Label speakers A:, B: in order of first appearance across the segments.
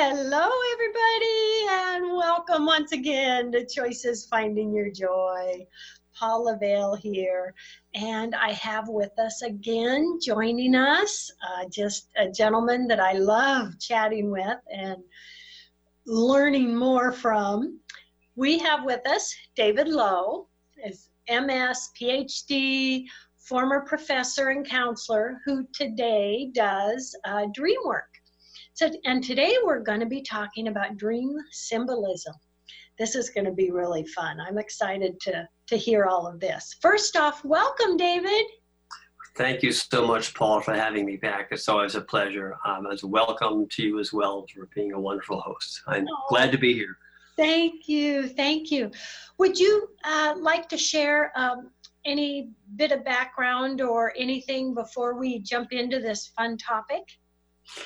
A: Hello, everybody, and welcome once again to Choices Finding Your Joy. Paula Vail here, and I have with us again, joining us, uh, just a gentleman that I love chatting with and learning more from. We have with us David Low, is MS, PhD, former professor and counselor who today does uh, dream work. So, and today we're going to be talking about dream symbolism. This is going to be really fun. I'm excited to, to hear all of this. First off, welcome, David.
B: Thank you so much, Paul, for having me back. It's always a pleasure. Um, as welcome to you as well for being a wonderful host. I'm oh, glad to be here.
A: Thank you. Thank you. Would you uh, like to share um, any bit of background or anything before we jump into this fun topic?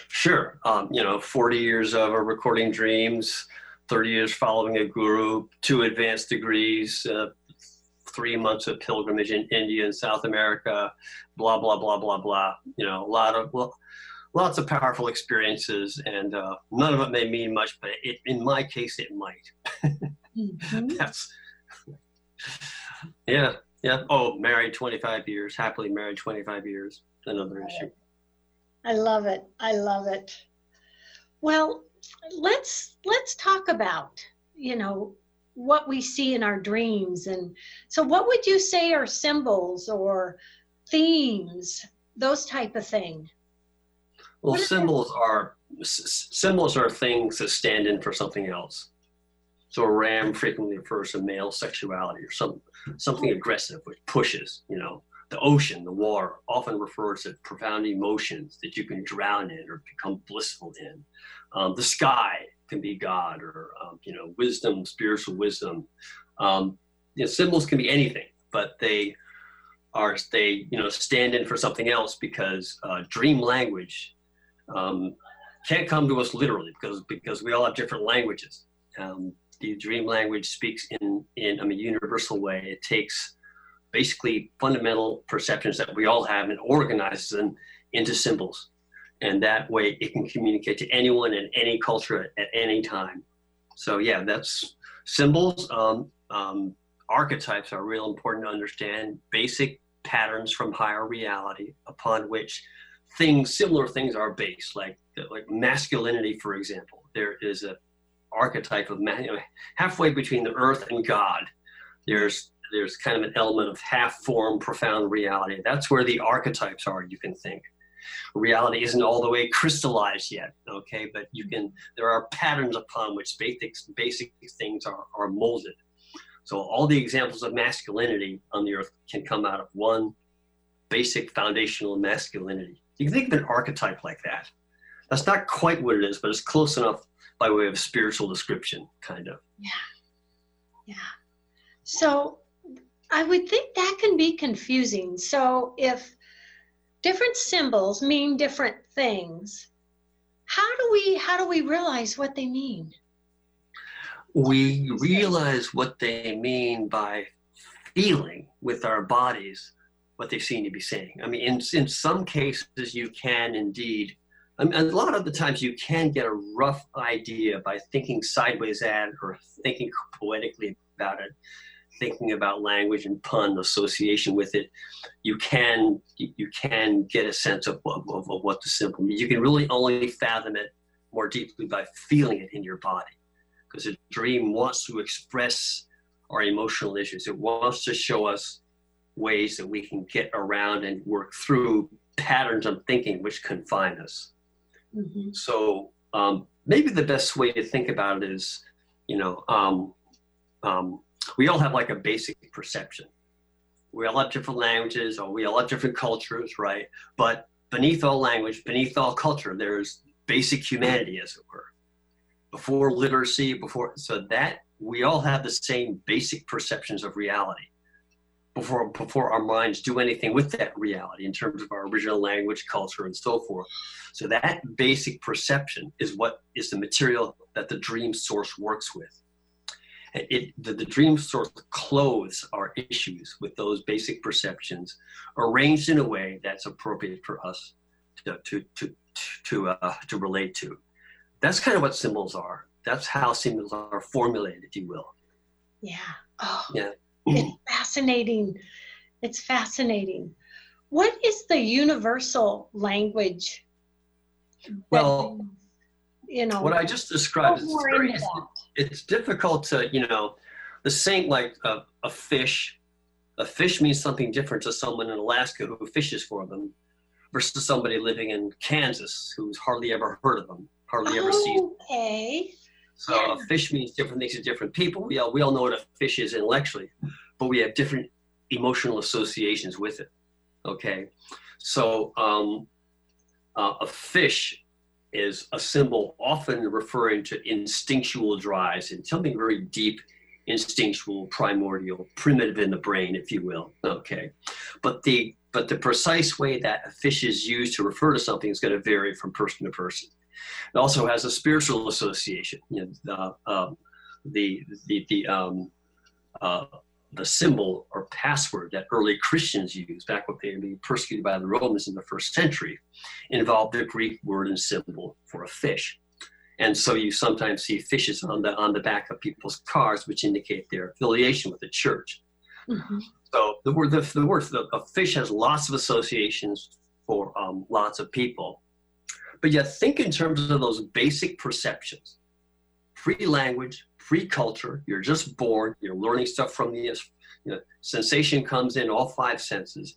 B: Sure. Um, you know, 40 years of recording dreams, 30 years following a guru, two advanced degrees, uh, three months of pilgrimage in India and South America, blah, blah, blah, blah, blah. You know, a lot of, well, lots of powerful experiences, and uh, none of it may mean much, but it, in my case, it might. mm-hmm. That's, yeah, yeah. Oh, married 25 years, happily married 25 years, another issue.
A: I love it. I love it. Well, let's let's talk about, you know, what we see in our dreams and so what would you say are symbols or themes, those type of thing?
B: Well, symbols are symbols are things that stand in for something else. So a ram frequently refers to male sexuality or some something aggressive which pushes, you know. The ocean, the water, often refers to profound emotions that you can drown in or become blissful in. Um, the sky can be God or, um, you know, wisdom, spiritual wisdom. Um, you know, symbols can be anything, but they are, they, you know, stand in for something else because uh, dream language um, can't come to us literally because, because we all have different languages. Um, the dream language speaks in, in a universal way. It takes basically fundamental perceptions that we all have and organizes them into symbols. And that way it can communicate to anyone in any culture at, any time. So yeah, that's symbols. Um, um, archetypes are real important to understand. Basic patterns from higher reality upon which things, similar things are based, like like masculinity, for example. There is a archetype of man, you know, halfway between the earth and God. There's there's kind of an element of half form, profound reality. That's where the archetypes are, you can think. Reality isn't all the way crystallized yet, okay, but you can, there are patterns upon which basic, basic things are, are molded. So all the examples of masculinity on the earth can come out of one basic foundational masculinity. You can think of an archetype like that. That's not quite what it is, but it's close enough by way of spiritual description, kind of.
A: Yeah. Yeah. So I would think that can be confusing. So if different symbols mean different things, how do we how do we realize what they mean?
B: We realize what they mean by feeling with our bodies what they seem to be saying. I mean, in, in some cases, you can indeed, I mean, a lot of the times you can get a rough idea by thinking sideways at or thinking poetically about it thinking about language and pun association with it, you can you can get a sense of, of, of what the symbol means. You can really only fathom it more deeply by feeling it in your body, because a dream wants to express our emotional issues. It wants to show us ways that we can get around and work through patterns of thinking which confine us. Mm-hmm. So um, maybe the best way to think about it is, you know, um, um, we all have like a basic perception. We all have different languages or we all have different cultures, right? But beneath all language, beneath all culture, there's basic humanity, as it were. Before literacy, before, so that we all have the same basic perceptions of reality before before our minds do anything with that reality in terms of our original language, culture, and so forth. So that basic perception is what is the material that the dream source works with it, the, the dream source clothes our issues with those basic perceptions arranged in a way that's appropriate for us to, to, to, to, uh, to relate to. that's kind of what symbols are. That's how symbols are formulated, if you will.
A: Yeah. Oh,
B: Yeah.
A: it's fascinating. It's fascinating. What is the universal language?
B: Well,
A: you- you know,
B: What I just described is very,
A: that.
B: It's difficult to, you know, the same like a, a fish. A fish means something different to someone in Alaska who fishes for them versus somebody living in Kansas who's hardly ever heard of them, hardly ever sees
A: Okay.
B: So a fish means different things to different people. We all, we all know what a fish is intellectually, but we have different emotional associations with it. Okay, so um, uh, a fish is a symbol often referring to instinctual drives and something very deep, instinctual, primordial, primitive in the brain, if you will. Okay, but the but the precise way that a fish is used to refer to something is going to vary from person to person. It also has a spiritual association. You know, uh, the the the um, uh, the symbol or password that early Christians used back when they were being persecuted by the Romans in the first century involved the Greek word and symbol for a fish. And so you sometimes see fishes on the on the back of people's cars, which indicate their affiliation with the church.
A: Mhm.
B: So the word the, the word the, a fish has lots of associations for um, lots of people, but yet think in terms of those basic perceptions: pre-language, pre-culture. You're just born. You're learning stuff from the you know, sensation comes in all five senses.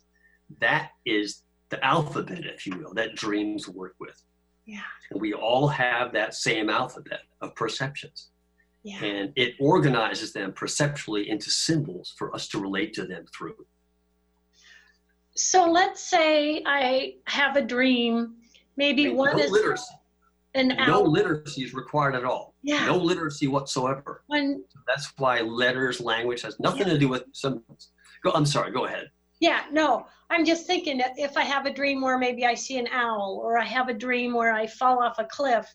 B: That is the alphabet, if you will, that dreams work with.
A: Yeah.
B: And we all have that same alphabet of perceptions
A: Yeah.
B: and it organizes them perceptually into symbols for us to relate to them through.
A: So let's say I have a dream. Maybe one
B: no
A: is
B: literacy,
A: an
B: no literacy is required at all.
A: Yeah.
B: No literacy whatsoever.
A: One,
B: That's why letters, language has nothing to do with symbols. Go, I'm sorry. Go ahead.
A: yeah, no, I'm just thinking that if I have a dream where maybe I see an owl or I have a dream where I fall off a cliff,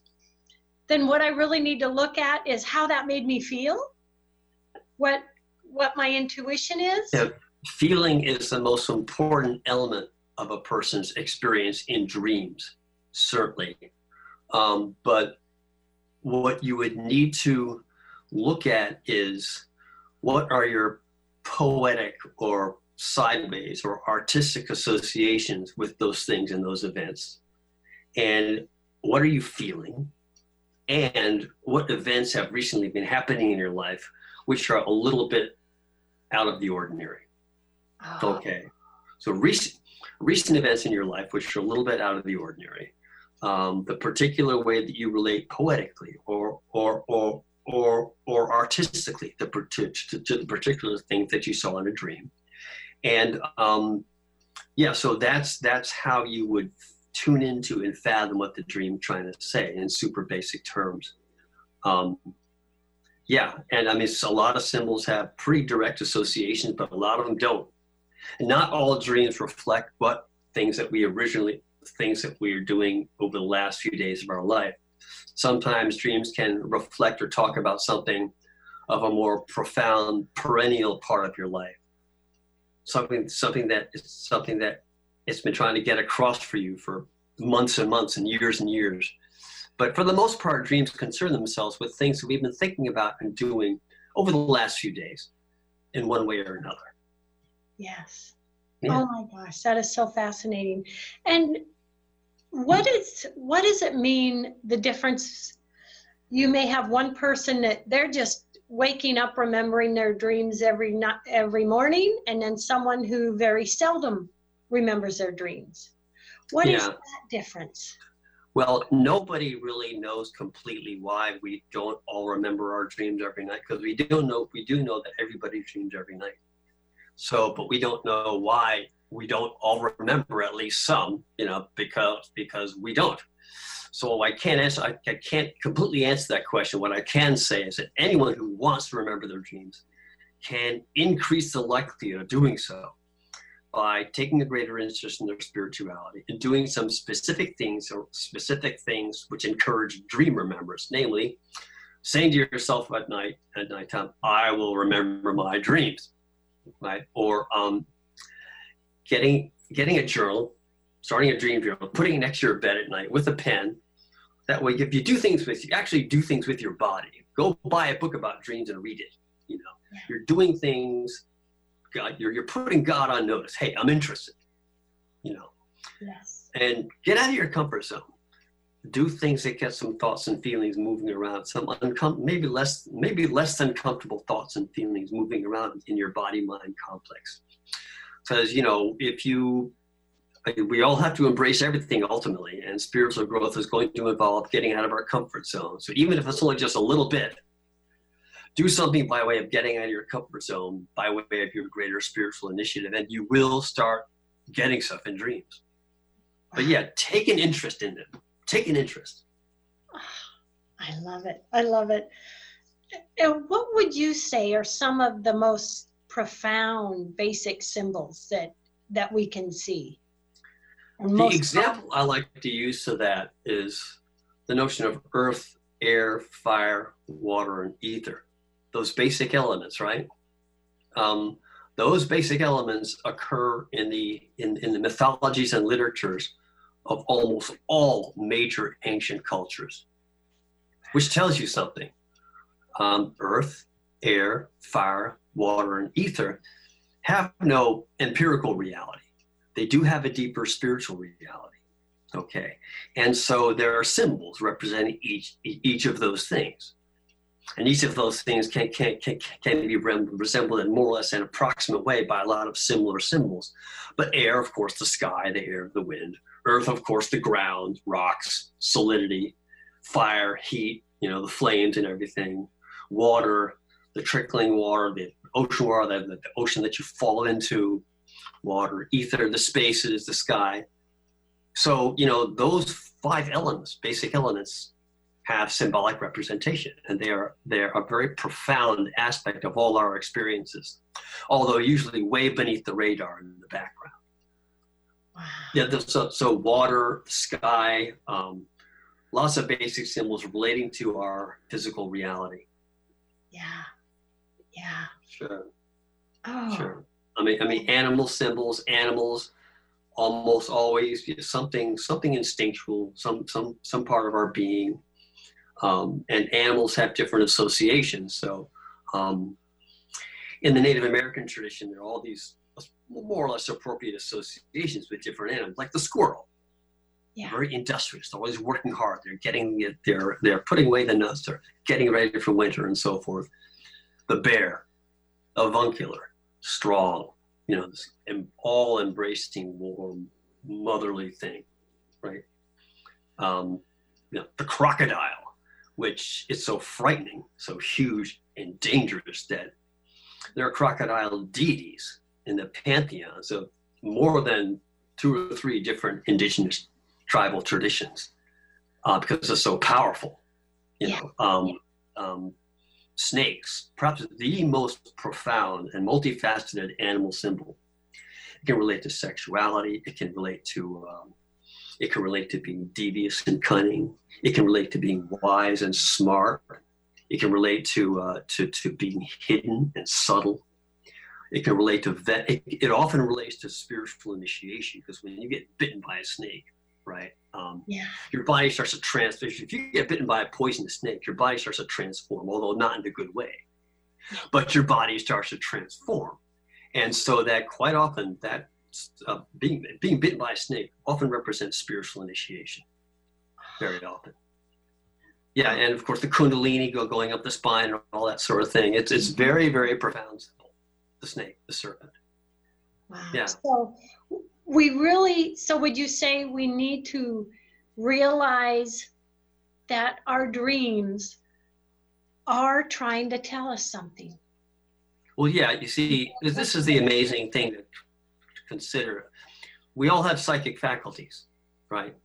A: then what I really need to look at is how that made me feel. What what my intuition is.
B: Yeah. Feeling is the most important element of a person's experience in dreams, certainly. Um, but what you would need to look at is what are your poetic or sideways or artistic associations with those things and those events? And what are you feeling? And what events have recently been happening in your life which are a little bit out of the ordinary?
A: Oh,
B: Okay. So recent recent events in your life which are a little bit out of the ordinary. Um, the particular way that you relate poetically or or or or or artistically to, to, to, to the particular thing that you saw in a dream. And um, yeah, so that's that's how you would tune into and fathom what the dream trying to say in super basic terms. Um, yeah, and I mean, a lot of symbols have pretty direct associations, but a lot of them don't. Not all dreams reflect what things that we originally, things that we are doing over the last few days of our life. Sometimes dreams can reflect or talk about something of a more profound, perennial part of your life. Something, something that is something that it's been trying to get across for you for months and months and years and years. But for the most part, dreams concern themselves with things that we've been thinking about and doing over the last few days in one way or another.
A: Yes.
B: Yeah.
A: Oh my gosh, that is so fascinating. And what is what does it mean the difference you may have one person that they're just waking up remembering their dreams every night every morning and then someone who very seldom remembers their dreams. What is
B: Yeah.
A: that difference?
B: Well, nobody really knows completely why we don't all remember our dreams every night because we do know we do know that everybody dreams every night. So, but we don't know why we don't all remember at least some, you know, because because we don't. So I can't answer. I, I can't completely answer that question. What I can say is that anyone who wants to remember their dreams can increase the likelihood of doing so by taking a greater interest in their spirituality and doing some specific things or specific things which encourage dream remembrance, namely saying to yourself at night at nighttime, I will remember my dreams. Right? Or um, getting getting a journal, starting a dream journal, putting it next to your bed at night with a pen That way, if you do things with, you actually do things with your body. Go buy a book about dreams and read it. You know,
A: Yeah.
B: you're doing things. God, you're you're putting God on notice. Hey, I'm interested. You know,
A: Yes.
B: and get out of your comfort zone. Do things that get some thoughts and feelings moving around. Some uncom- maybe less maybe less than comfortable thoughts and feelings moving around in your body mind complex. Because you know, if you we all have to embrace everything ultimately, and spiritual growth is going to involve getting out of our comfort zone. So even if it's only just a little bit, do something by way of getting out of your comfort zone, by way of your greater spiritual initiative, and you will start getting stuff in dreams. But yeah, take an interest in them. Take an interest.
A: Ah, I love it. I love it. And what would you say are some of the most profound basic symbols that that we can see? And
B: The example I like to use to that is the notion of earth, air, fire, water, and ether. Those basic elements, right? Um, those basic elements occur in the in, in the mythologies and literatures of almost all major ancient cultures, which tells you something. Um, earth, air, fire, water, and ether have no empirical reality they do have a deeper spiritual reality. Okay. And so there are symbols representing each each of those things. And each of those things can, can, can, can be resembled in more or less an approximate way by a lot of similar symbols. But air, of course, the sky, the air, the wind. Earth, of course, the ground, rocks, solidity. Fire, heat, you know, the flames and everything. Water, the trickling water, the ocean the, the ocean that you fall into water, ether, the spaces, the sky. So, you know, those five elements, basic elements, have symbolic representation, and they are they're a very profound aspect of all our experiences, although usually way beneath the radar in the background.
A: Wow.
B: Yeah, the, so, so water, sky, um, lots of basic symbols relating to our physical reality.
A: Yeah. Yeah.
B: Sure.
A: Oh.
B: Sure. I mean, I mean, animal symbols, animals, almost always you know, something, something instinctual, some, some, some part of our being. Um, and animals have different associations. So, um, in the Native American tradition, there are all these more or less appropriate associations with different animals, like the squirrel.
A: Yeah.
B: Very industrious. They're always working hard. They're getting it. They're they're putting away the nuts. They're getting ready for winter and so forth. The bear, avuncular, strong, you know, this all embracing, warm, motherly thing, right? Um, you know, the crocodile, which is so frightening, so huge and dangerous that there are crocodile deities in the pantheons of more than two or three different indigenous tribal traditions uh, because they're so powerful. You
A: Yeah.
B: know, um, um, snakes, perhaps the most profound and multifaceted animal symbol. It can relate to sexuality. It can relate to um, it can relate to being devious and cunning. It can relate to being wise and smart. It can relate to uh, to to being hidden and subtle. It can relate to that. It, it often relates to spiritual initiation because when you get bitten by a snake, right? Um,
A: Yeah.
B: your body starts to transform. If you get bitten by a poisonous snake, your body starts to transform, although not in a good way. But your body starts to transform, and so that quite often that uh, being being bitten by a snake often represents spiritual initiation. Very often. Yeah, and of course the kundalini go going up the spine and all that sort of thing. It's it's very very profound. The snake, the serpent.
A: Wow.
B: Yeah.
A: So we really, so would you say we need to realize that our dreams are trying to tell us something?
B: Well, yeah, you see, this is the amazing thing to consider. We all have psychic faculties, right?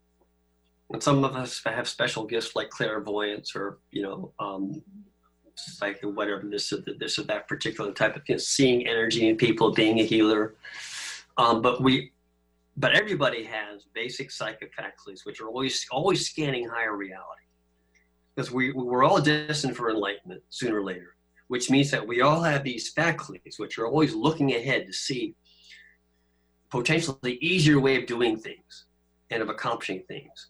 B: And some of us have special gifts like clairvoyance or, you know, um, psychic, whatever, this or, this or that particular type of you know, seeing energy in people, being a healer. Um, but we, but everybody has basic psychic faculties, which are always always scanning higher reality, because we we're all destined for enlightenment sooner or later which means that we all have these faculties, which are always looking ahead to see potentially easier way of doing things and of accomplishing things.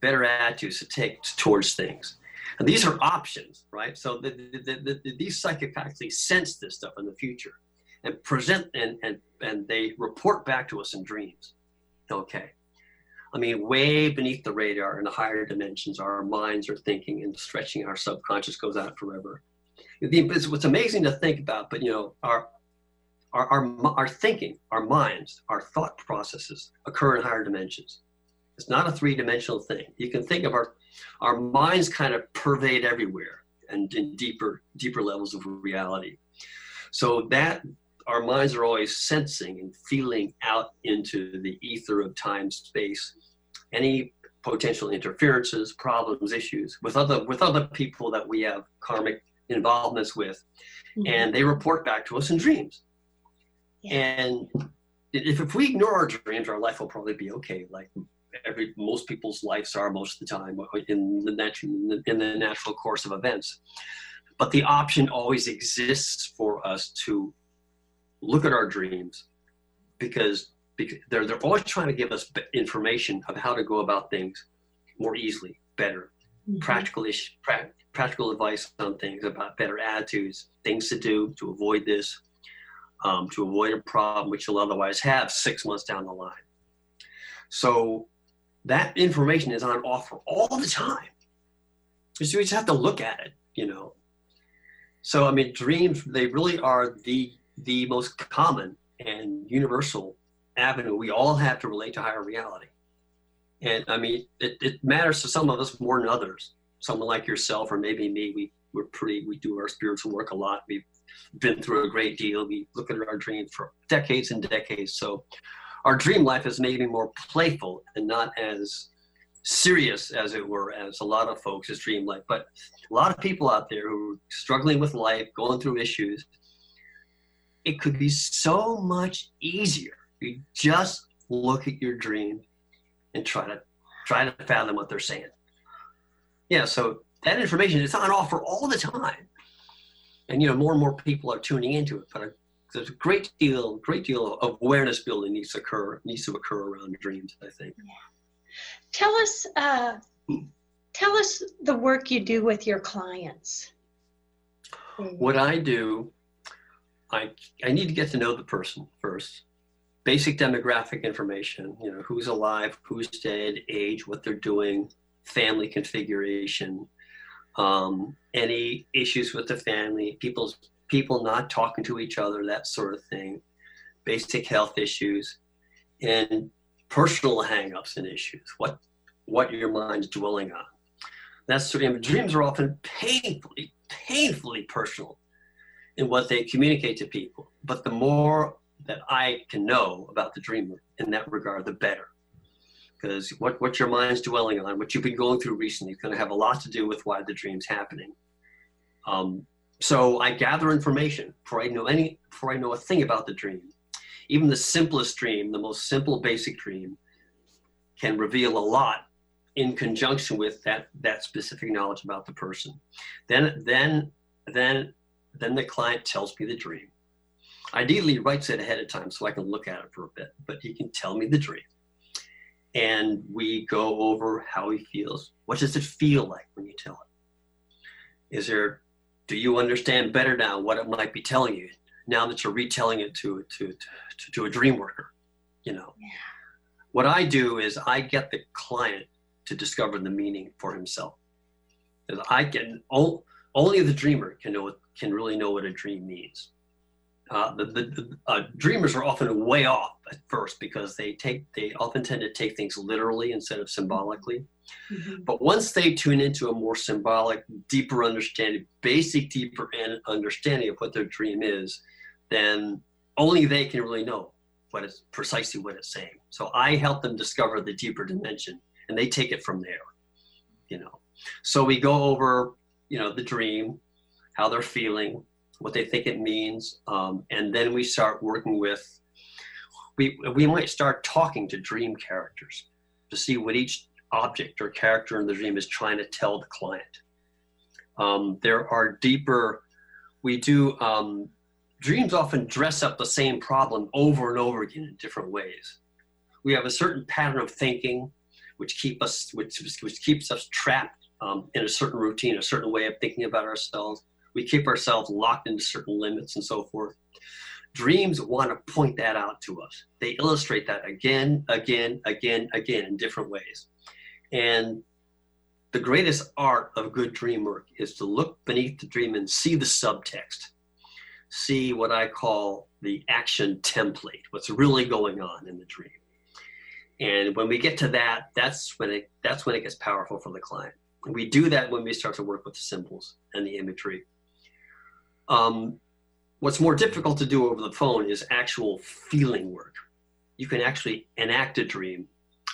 B: better attitudes to take towards things. And these are options, right? So the, the, the, these psychics actually sense this stuff in the future and present and, and, and they report back to us in dreams. Okay. I mean, way beneath the radar in the higher dimensions, our minds are thinking and stretching. Our subconscious goes out forever. It's what's amazing to think about, but you know, our, our, our, our thinking, our minds, our thought processes occur in higher dimensions. It's not a three dimensional thing. You can think of our, our minds kind of pervade everywhere and in deeper, deeper levels of reality. So that our minds are always sensing and feeling out into the ether of time, space, any potential interferences, problems, issues with other with other people that we have karmic involvements with, mm-hmm. and they report back to us in dreams. Yeah. And if, if we ignore our dreams, our life will probably be okay. Like every most people's lives are most of the time in the natural in the natural course of events. But the option always exists for us to look at our dreams because, because they're, they're always trying to give us information of how to go about things more easily, better, mm-hmm. practical ish, pra- practical advice on things about better attitudes, things to do to avoid this, um, to avoid a problem which you'll otherwise have six months down the line. So that information is on offer all the time. So you just have to look at it, you know. So I mean, dreams they really are the the most common and universal avenue we all have to relate to higher reality. And I mean, it, it matters to some of us more than others. Someone like yourself or maybe me, we, we're pretty, we do our spiritual work a lot. We've been through a great deal. We look at our dreams for decades and decades. So our dream life is maybe more playful and not as serious, as it were, as a lot of folks' dream life. But a lot of people out there who are struggling with life, going through issues, it could be so much easier. You just look at your dream and try to try to fathom what they're saying. Yeah, so that information is on offer all the time, and you know more and more people are tuning into it. But there's a great deal, great deal of awareness building needs to occur needs to occur around dreams. I think. Yeah.
A: Tell us, uh, tell us the work you do with your clients.
B: What I do I, I need to get to know the person first. Basic demographic information, you know, who's alive, who's dead, age, what they're doing, family configuration, um, any issues with the family, people's people not talking to each other, that sort of thing, basic health issues, and personal hangups and issues. What what your mind's dwelling on. That's sort of dreams are often painfully, painfully personal in what they communicate to people. But the more that I can know about the dreamer in that regard, the better. Because what, what your mind's dwelling on, what you've been going through recently, is going to have a lot to do with why the dream's happening. Um, so I gather information before I know any, before I know a thing about the dream. Even the simplest dream, the most simple, basic dream, can reveal a lot in conjunction with that that specific knowledge about the person. Then, then, then then the client tells me the dream. Ideally, he writes it ahead of time so I can look at it for a bit, but he can tell me the dream. And we go over how he feels. What does it feel like when you tell it? Is there, do you understand better now what it might be telling you now that you're retelling it to, to, to, to a dream worker? You know, yeah. what I do is I get the client to discover the meaning for himself. Because I can, only the dreamer can know can really know what a dream means. Uh, the, the, the uh, dreamers are often way off at first because they take they often tend to take things literally instead of symbolically. Mm-hmm. But once they tune into a more symbolic, deeper understanding, basic deeper understanding of what their dream is, then only they can really know what it's precisely what it's saying. So I help them discover the deeper dimension, and they take it from there. You know, so we go over you know the dream how they're feeling what they think it means um, and then we start working with we we might start talking to dream characters to see what each object or character in the dream is trying to tell the client um, there are deeper we do um, dreams often dress up the same problem over and over again in different ways we have a certain pattern of thinking which keep us which which keeps us trapped um, in a certain routine, a certain way of thinking about ourselves. We keep ourselves locked into certain limits and so forth. Dreams want to point that out to us. They illustrate that again, again, again, again in different ways. And the greatest art of good dream work is to look beneath the dream and see the subtext, see what I call the action template, what's really going on in the dream. And when we get to that, that's when it that's when it gets powerful for the client. We do that when we start to work with the symbols and the imagery. Um, what's more difficult to do over the phone is actual feeling work. You can actually enact a dream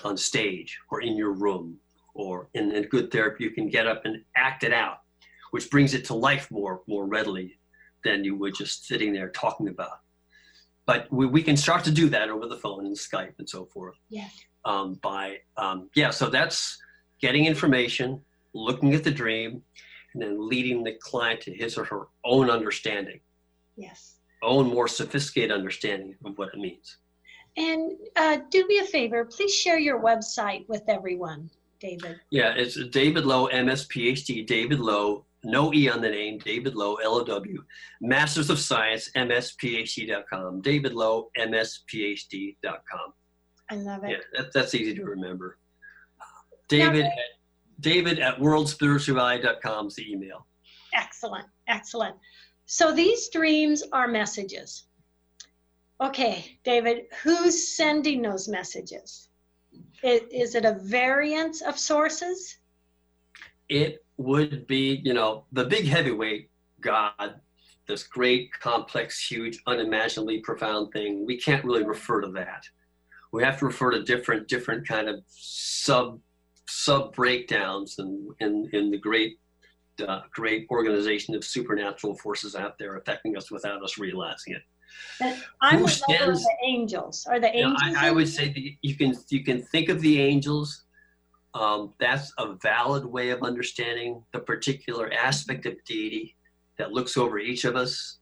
B: on stage or in your room or in, in good therapy, you can get up and act it out, which brings it to life more, more readily than you would just sitting there talking about. But we, we can start to do that over the phone and Skype and so forth.
A: Yeah.
B: Um, by, um, yeah, so that's getting information, looking at the dream, and then leading the client to his or her own understanding.
A: Yes.
B: Own more sophisticated understanding of what it means.
A: And uh, do me a favor, please share your website with everyone, David.
B: Yeah, it's David Low, MS PhD, David Low, no E on the name, David Low, L-O-W, Masters of Science, MSPhD.com, David Low, MSPhD.com.
A: I love it.
B: Yeah, that, that's easy to remember. David, now, David at worldspirituality.com is the email.
A: Excellent, excellent. So these dreams are messages. Okay, David, who's sending those messages? Is it a variance of sources?
B: It would be, you know, the big heavyweight God, this great, complex, huge, unimaginably profound thing. We can't really refer to that. We have to refer to different, different kind of sub sub breakdowns in, in, in the great uh, great organization of supernatural forces out there affecting us without us realizing it.
A: I'm Who stands, the angels. Are the angels?
B: Yeah, I, I, would say that you can you can think of the angels. Um, that's a valid way of understanding the particular aspect of deity that looks over each of us.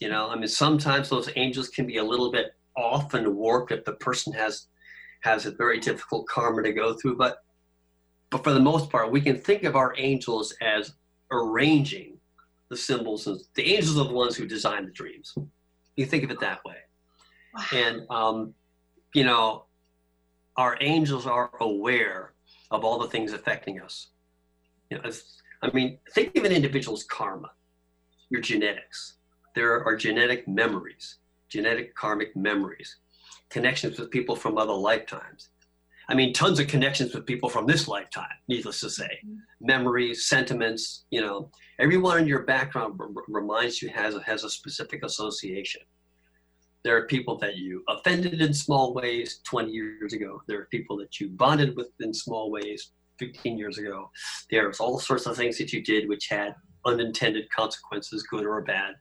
B: You know, I mean, sometimes those angels can be a little bit off and warped if the person has has a very difficult karma to go through. But but for the most part, we can think of our angels as arranging the symbols. The angels are the ones who design the dreams. You think of it that way. Wow. And, um, you know, our angels are aware of all the things affecting us. You know, I mean, think of an individual's karma, your genetics. There are genetic memories, genetic karmic memories, connections with people from other lifetimes. I mean, tons of connections with people from this lifetime, needless to say. Mm-hmm. Memories, sentiments, you know, everyone in your background r- reminds you has, has a specific association. There are people that you offended in small ways 20 years ago. There are people that you bonded with in small ways 15 years ago. There's all sorts of things that you did which had unintended consequences, good or bad.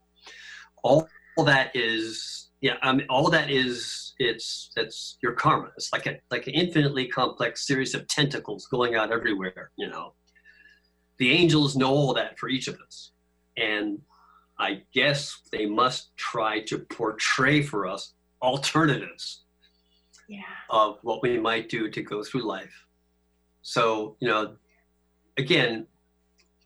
B: All, all that is, yeah, I mean, all that is it's it's your karma. It's like a like an infinitely complex series of tentacles going out everywhere. You know, the angels know all that for each of us, and I guess they must try to portray for us alternatives
A: yeah.
B: of what we might do to go through life. So you know, again,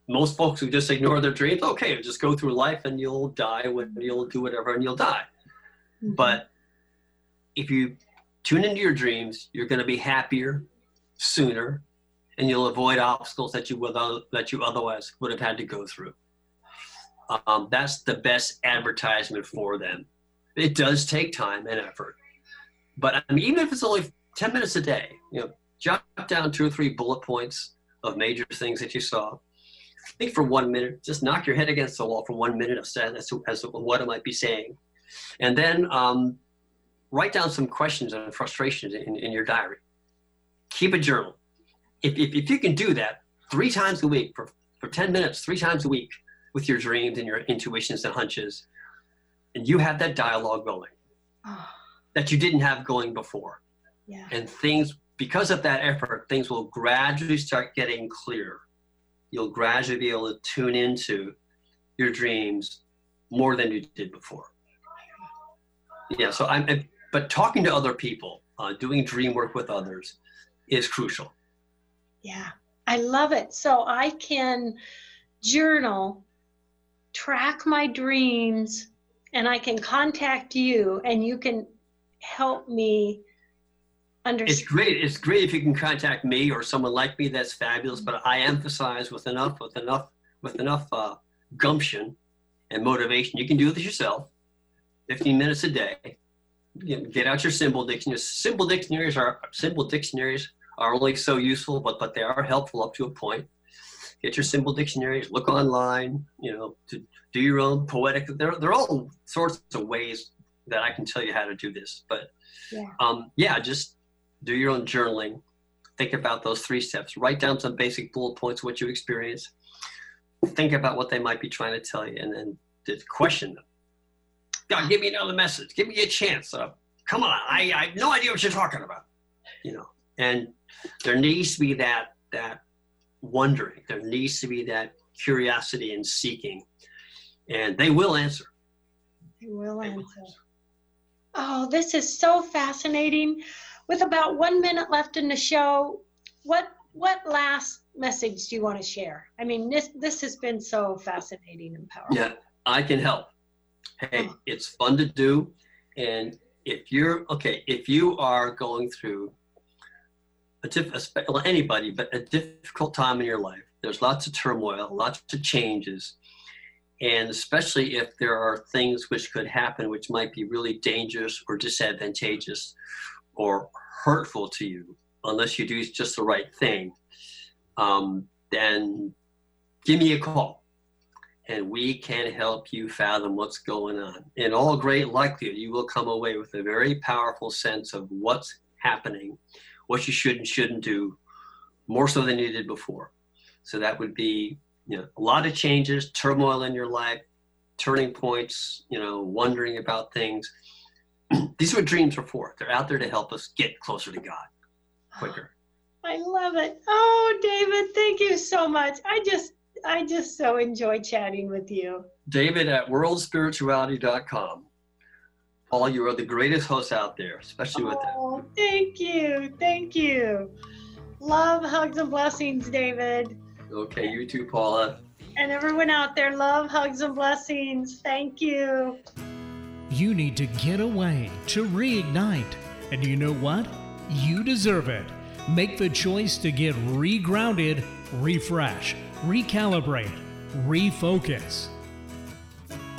B: most folks who just ignore their dreams, okay, just go through life and you'll die when you'll do whatever and you'll die. Mm-hmm. But if you tune into your dreams, you're going to be happier sooner, and you'll avoid obstacles that you would that you otherwise would have had to go through. Um, that's the best advertisement for them. It does take time and effort, but I mean, even if it's only ten minutes a day, you know, jot down two or three bullet points of major things that you saw. Think for one minute, just knock your head against the wall for one minute as to, as to what it might be saying, and then um, write down some questions and frustrations in, in your diary. Keep a journal. If, if, if you can do that three times a week for, for 10 minutes, three times a week with your dreams and your intuitions and hunches, and you have that dialogue going that you didn't have going before.
A: Yeah.
B: And things, because of that effort, things will gradually start getting clear. You'll gradually be able to tune into your dreams more than you did before. Yeah, so I'm but talking to other people, uh, doing dream work with others, is crucial.
A: Yeah, I love it. So I can journal, track my dreams, and I can contact you and you can help me understand.
B: It's great. It's great if you can contact me or someone like me. That's fabulous. But I emphasize with enough, with enough, with enough uh, gumption and motivation, you can do this yourself. 15 minutes a day. Get out your symbol dictionaries. Symbol dictionaries are symbol dictionaries are only so useful, but but they are helpful up to a point. Get your symbol dictionaries. Look online. You know, to do your own poetic. There, there are all sorts of ways that I can tell you how to do this. But yeah, um, yeah just do your own journaling. Think about those three steps. Write down some basic bullet points what you experience. Think about what they might be trying to tell you, and then question them God, give me another message. Give me a chance. Uh, come on, I, I have no idea what you're talking about. You know, and there needs to be that that wondering. There needs to be that curiosity and seeking, and they will answer.
A: They will they answer. Will answer. Oh, this is so fascinating. With about one minute left in the show, what what last message do you want to share? I mean, this this has been so fascinating and powerful.
B: Yeah, I can help hey, it's fun to do. And if you're, okay, if you are going through a diff, well, anybody, but a difficult time in your life, there's lots of turmoil, lots of changes. And especially if there are things which could happen which might be really dangerous or disadvantageous or hurtful to you, unless you do just the right thing, um, then give me a call and we can help you fathom what's going on. In all great likelihood, you will come away with a very powerful sense of what's happening, what you should and shouldn't do, more so than you did before. So that would be, you know, a lot of changes, turmoil in your life, turning points, you know, wondering about things. These are what dreams are for. They're out there to help us get closer to God quicker.
A: I love it. Oh, David, thank you so much. I just I just so enjoy chatting with you.
B: David at worldspirituality.com. Paul, you are the greatest host out there, especially with that.
A: Oh, thank you. Thank you. Love, hugs, and blessings, David.
B: Okay, you too, Paula.
A: And everyone out there, love, hugs, and blessings. Thank you.
C: You need to get away to reignite. And you know what? You deserve it. Make the choice to get regrounded, refresh, recalibrate, refocus.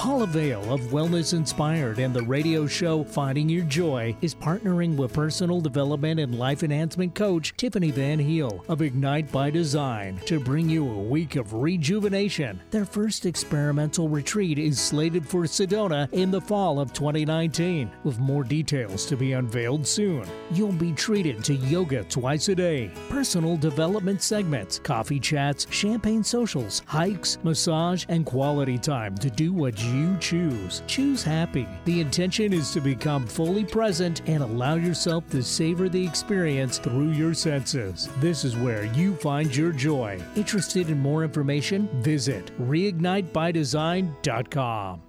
C: Paula Vail of Wellness Inspired and the radio show Finding Your Joy is partnering with personal development and life enhancement coach Tiffany Van Heel of Ignite by Design to bring you a week of rejuvenation. Their first experimental retreat is slated for Sedona in the fall of 2019, with more details to be unveiled soon. You'll be treated to yoga twice a day, personal development segments, coffee chats, champagne socials, hikes, massage, and quality time to do what you you choose. Choose happy. The intention is to become fully present and allow yourself to savor the experience through your senses. This is where you find your joy. Interested in more information? Visit reignitebydesign.com.